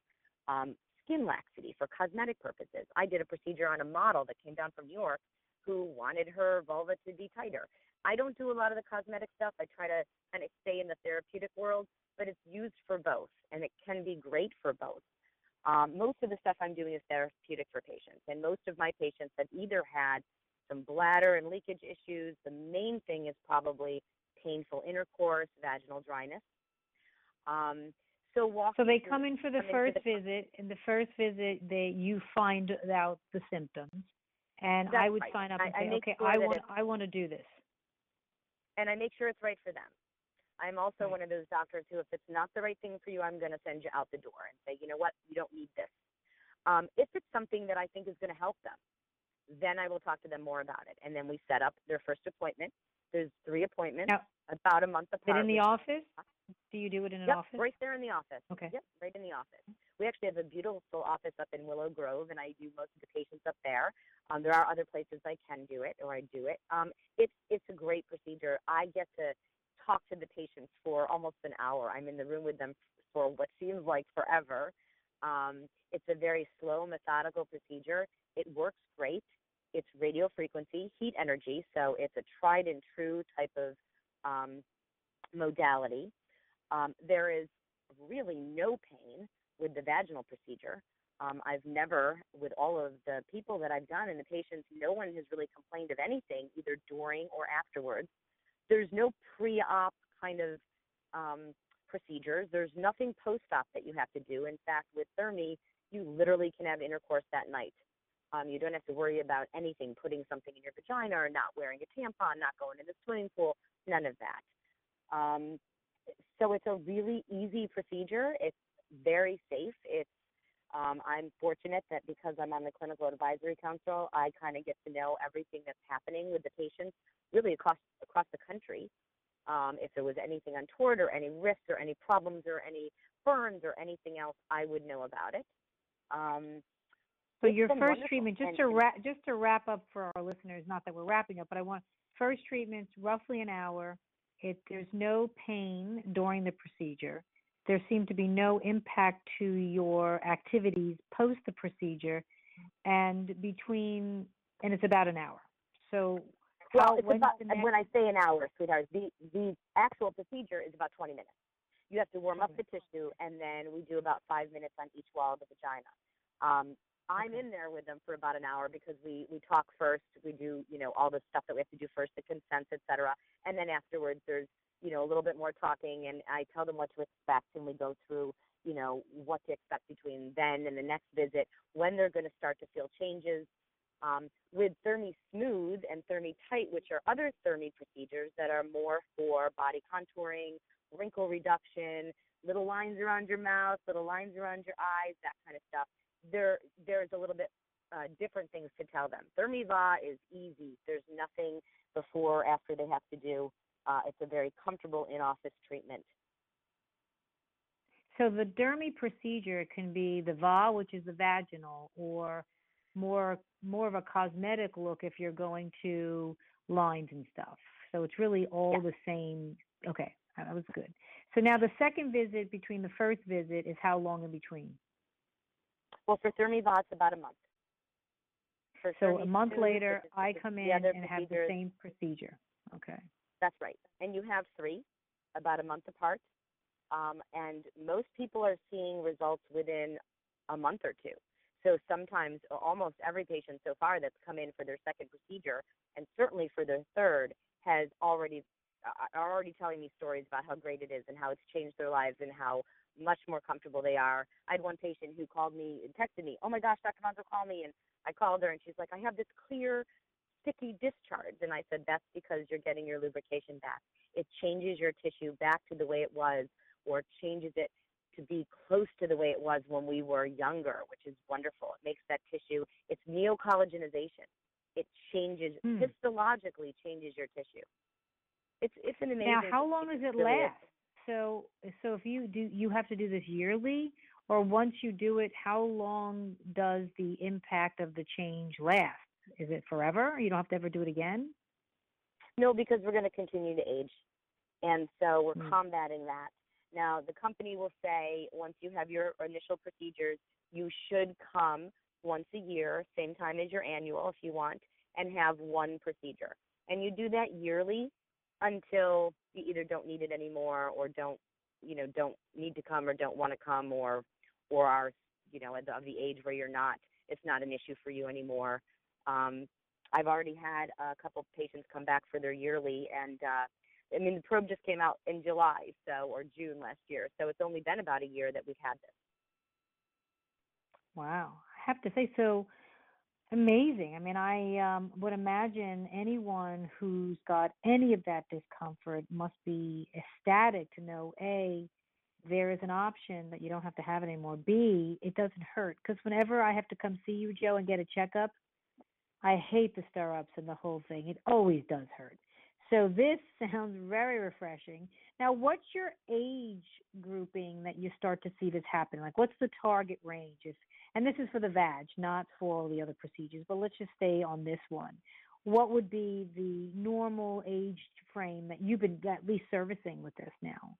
um, skin laxity for cosmetic purposes. I did a procedure on a model that came down from New York who wanted her vulva to be tighter. I don't do a lot of the cosmetic stuff. I try to kind of stay in the therapeutic world, but it's used for both, and it can be great for both. Um, most of the stuff I'm doing is therapeutic for patients, and most of my patients have either had some bladder and leakage issues. The main thing is probably painful intercourse, vaginal dryness. Um, so So they come in for the first the, visit. In the first visit, they you find out the symptoms, and I would right. sign up and I, say, I okay, sure I want I want to do this. And I make sure it's right for them. I'm also right. one of those doctors who, if it's not the right thing for you, I'm going to send you out the door and say, you know what, you don't need this. Um, if it's something that I think is going to help them, then I will talk to them more about it. And then we set up their first appointment. There's three appointments, now, about a month apart. It in the office? Do you do it in an yep, office? right there in the office. Okay. Yep, right in the office. We actually have a beautiful office up in Willow Grove, and I do most of the patients up there. Um, there are other places I can do it, or I do it. Um, it's it's a great procedure. I get to talk to the patients for almost an hour. I'm in the room with them for what seems like forever. Um, it's a very slow, methodical procedure. It works great. It's radio frequency, heat energy, so it's a tried and true type of um, modality. Um, there is really no pain with the vaginal procedure. Um, I've never, with all of the people that I've done and the patients, no one has really complained of anything, either during or afterwards. There's no pre-op kind of um, procedures. There's nothing post-op that you have to do. In fact, with Thermi, you literally can have intercourse that night. Um, you don't have to worry about anything, putting something in your vagina or not wearing a tampon, not going in the swimming pool, none of that. Um, so it's a really easy procedure. It's very safe. It's um, I'm fortunate that because I'm on the clinical advisory council, I kind of get to know everything that's happening with the patients, really across across the country. Um, if there was anything untoward or any risks or any problems or any burns or anything else, I would know about it. Um, so your first treatment, just to wrap, just to wrap up for our listeners, not that we're wrapping up, but I want first treatments roughly an hour. It, there's no pain during the procedure. There seemed to be no impact to your activities post the procedure, and between and it's about an hour. So well, it's about, when I say an hour, sweetheart, the the actual procedure is about 20 minutes. You have to warm up the tissue, and then we do about five minutes on each wall of the vagina. Um, I'm in there with them for about an hour because we we talk first. We do you know all the stuff that we have to do first, the consents, etc. And then afterwards, there's you know a little bit more talking, and I tell them what to expect, and we go through you know what to expect between then and the next visit, when they're going to start to feel changes. Um, with Thermi Smooth and Thermi Tight, which are other Thermi procedures that are more for body contouring, wrinkle reduction, little lines around your mouth, little lines around your eyes, that kind of stuff. There, there's a little bit uh, different things to tell them. Thermiva is easy. There's nothing before or after they have to do. Uh, it's a very comfortable in-office treatment. So the Thermi procedure can be the VA, which is the vaginal, or more more of a cosmetic look if you're going to lines and stuff. So it's really all yeah. the same. Okay, that was good. So now the second visit between the first visit is how long in between? Well, for Thermiva, it's about a month. For so a month later, I come in and have the same procedure. Okay. That's right. And you have three, about a month apart. Um, and most people are seeing results within a month or two. So sometimes, almost every patient so far that's come in for their second procedure, and certainly for their third, has already uh, are already telling me stories about how great it is and how it's changed their lives and how much more comfortable they are. I had one patient who called me and texted me, "Oh my gosh, Dr. Monzo, call me!" And I called her and she's like, "I have this clear, sticky discharge," and I said, "That's because you're getting your lubrication back. It changes your tissue back to the way it was, or changes it to be close to the way it was when we were younger, which is wonderful. It makes that tissue, it's neocollagenization. It changes, hmm. histologically changes your tissue. It's it's an amazing. Now, how long does it last? So so if you do, you have to do this yearly, or once you do it, how long does the impact of the change last? Is it forever? You don't have to ever do it again. No, because we're going to continue to age, and so we're hmm. combating that. Now, the company will say once you have your initial procedures, you should come once a year, same time as your annual if you want, and have one procedure. And you do that yearly until you either don't need it anymore or don't, you know, don't need to come or don't want to come or or are, you know, of the age where you're not, it's not an issue for you anymore. Um, I've already had a couple patients come back for their yearly and uh I mean, the probe just came out in July, so or June last year, so it's only been about a year that we've had this. Wow, I have to say, so amazing. I mean, I um, would imagine anyone who's got any of that discomfort must be ecstatic to know a there is an option that you don't have to have it anymore. B, it doesn't hurt because whenever I have to come see you, Joe, and get a checkup, I hate the stir ups and the whole thing. It always does hurt. So this *laughs* sounds very refreshing. Now, what's your age grouping that you start to see this happen? Like, what's the target range? If, and this is for the VAG, not for all the other procedures, but let's just stay on this one. What would be the normal age frame that you've been at least servicing with this now?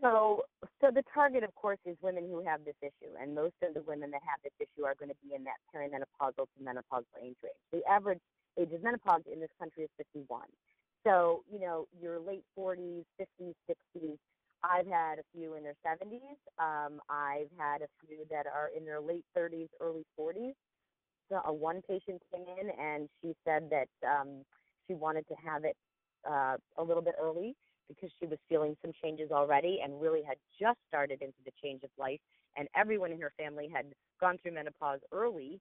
So, so the target, of course, is women who have this issue, and most of the women that have this issue are going to be in that perimenopausal to menopausal age range. The average age of menopause in this country is 51. So, you know, your late 40s, 50s, 60s. I've had a few in their 70s. Um, I've had a few that are in their late 30s, early 40s. So, uh, one patient came in and she said that um, she wanted to have it uh, a little bit early because she was feeling some changes already and really had just started into the change of life. And everyone in her family had gone through menopause early.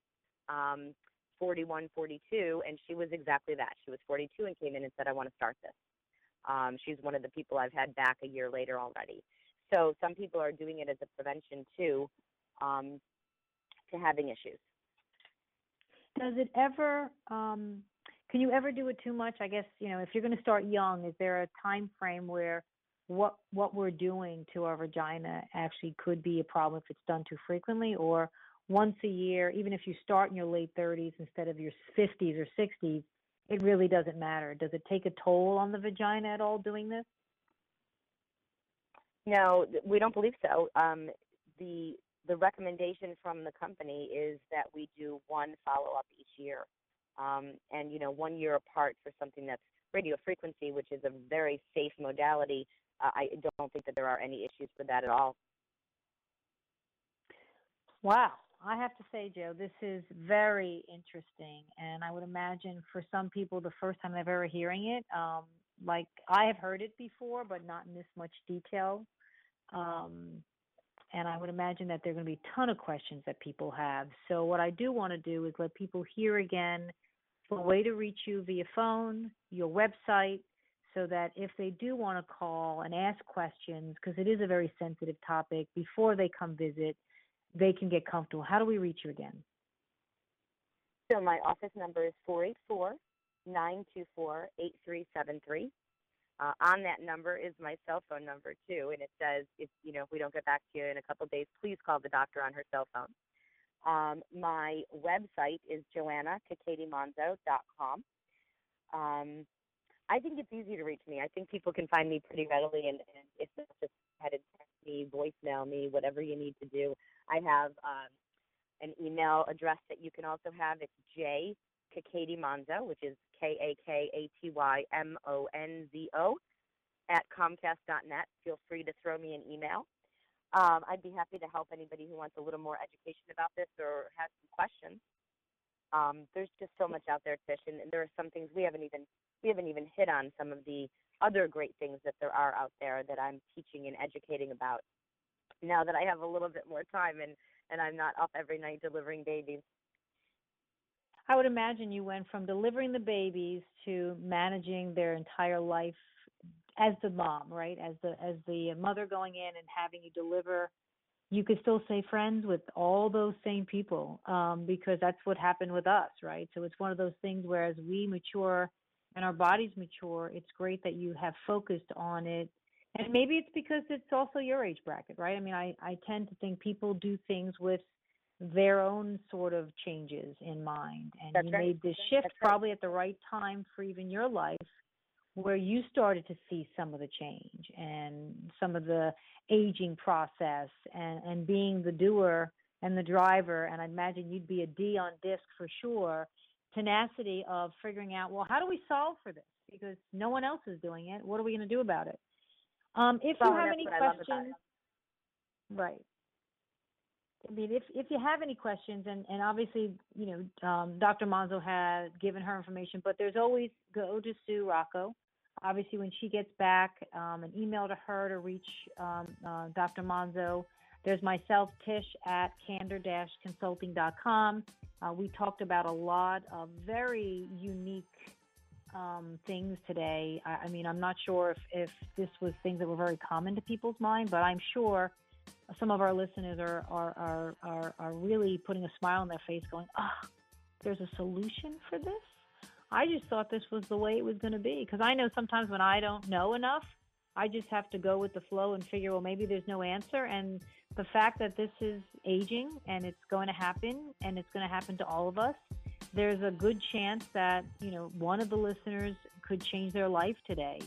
Um, 41, 42, and she was exactly that. She was 42 and came in and said, I want to start this. Um, she's one of the people I've had back a year later already. So some people are doing it as a prevention too um, to having issues. Does it ever? Um, can you ever do it too much? I guess you know if you're going to start young, is there a time frame where what what we're doing to our vagina actually could be a problem if it's done too frequently, or once a year, even if you start in your late 30s instead of your 50s or 60s, it really doesn't matter. Does it take a toll on the vagina at all doing this? No, we don't believe so. Um, the the recommendation from the company is that we do one follow up each year, um, and you know one year apart for something that's radio frequency, which is a very safe modality. Uh, I don't think that there are any issues with that at all. Wow. I have to say, Joe, this is very interesting, and I would imagine for some people, the first time they're ever hearing it, um, like I have heard it before, but not in this much detail. Um, and I would imagine that there are going to be a ton of questions that people have. So what I do want to do is let people hear again the way to reach you via phone, your website, so that if they do want to call and ask questions, because it is a very sensitive topic, before they come visit, they can get comfortable. How do we reach you again? So my office number is 484 924 8373. Uh, on that number is my cell phone number too, and it says if you know if we don't get back to you in a couple days, please call the doctor on her cell phone. Um, my website is joannakakatimonzo.com. Um, I think it's easy to reach me. I think people can find me pretty readily, and, and it's not just head and text me, voicemail me, whatever you need to do. I have um, an email address that you can also have. It's J Kakaty Monzo, which is K A K A T Y M O N Z O, at Comcast.net. Feel free to throw me an email. Um, I'd be happy to help anybody who wants a little more education about this or has some questions. Um, there's just so much out there, Tish, and there are some things we haven't even we haven't even hit on some of the other great things that there are out there that I'm teaching and educating about. Now that I have a little bit more time and and I'm not up every night delivering babies. I would imagine you went from delivering the babies to managing their entire life as the mom, right? As the as the mother going in and having you deliver. You could still say friends with all those same people um, because that's what happened with us, right? So it's one of those things where as we mature and our bodies mature, it's great that you have focused on it. And maybe it's because it's also your age bracket, right? I mean, I, I tend to think people do things with their own sort of changes in mind. And That's you right. made this shift probably at the right time for even your life where you started to see some of the change and some of the aging process and, and being the doer and the driver. And I imagine you'd be a D on DISC for sure. Tenacity of figuring out, well, how do we solve for this? Because no one else is doing it. What are we going to do about it? Um, if you have any what I love about questions, right. I mean, if if you have any questions, and and obviously, you know, um, Dr. Monzo had given her information, but there's always go to Sue Rocco. Obviously, when she gets back, um, an email to her to reach um, uh, Dr. Monzo. There's myself, Tish at candor-consulting.com. Uh, we talked about a lot of very unique um, things today. I, I mean, I'm not sure if, if this was things that were very common to people's mind, but I'm sure some of our listeners are, are, are, are, are really putting a smile on their face going, ah, oh, there's a solution for this? I just thought this was the way it was going to be. Because I know sometimes when I don't know enough, I just have to go with the flow and figure, well, maybe there's no answer. And the fact that this is aging and it's going to happen and it's going to happen to all of us, there's a good chance that, you know, one of the listeners could change their life today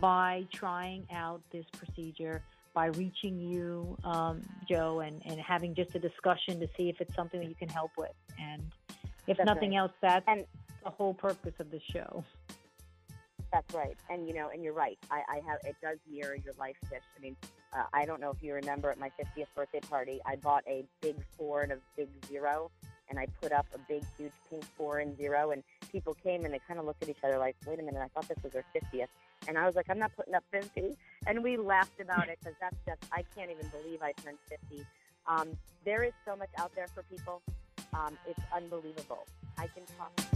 by trying out this procedure by reaching you, um, Joe, and, and having just a discussion to see if it's something that you can help with. And if That's nothing right. else, that's And- the whole purpose of the show. That's right, and you know, and you're right. I, I have it does mirror your life, Tish. I mean, uh, I don't know if you remember at my 50th birthday party, I bought a big four and a big zero, and I put up a big, huge pink four and zero, and people came and they kind of looked at each other like, "Wait a minute, I thought this was our 50th," and I was like, "I'm not putting up 50," and we laughed about it because that's just I can't even believe I turned 50. Um, there is so much out there for people. Um, it's unbelievable. I can talk.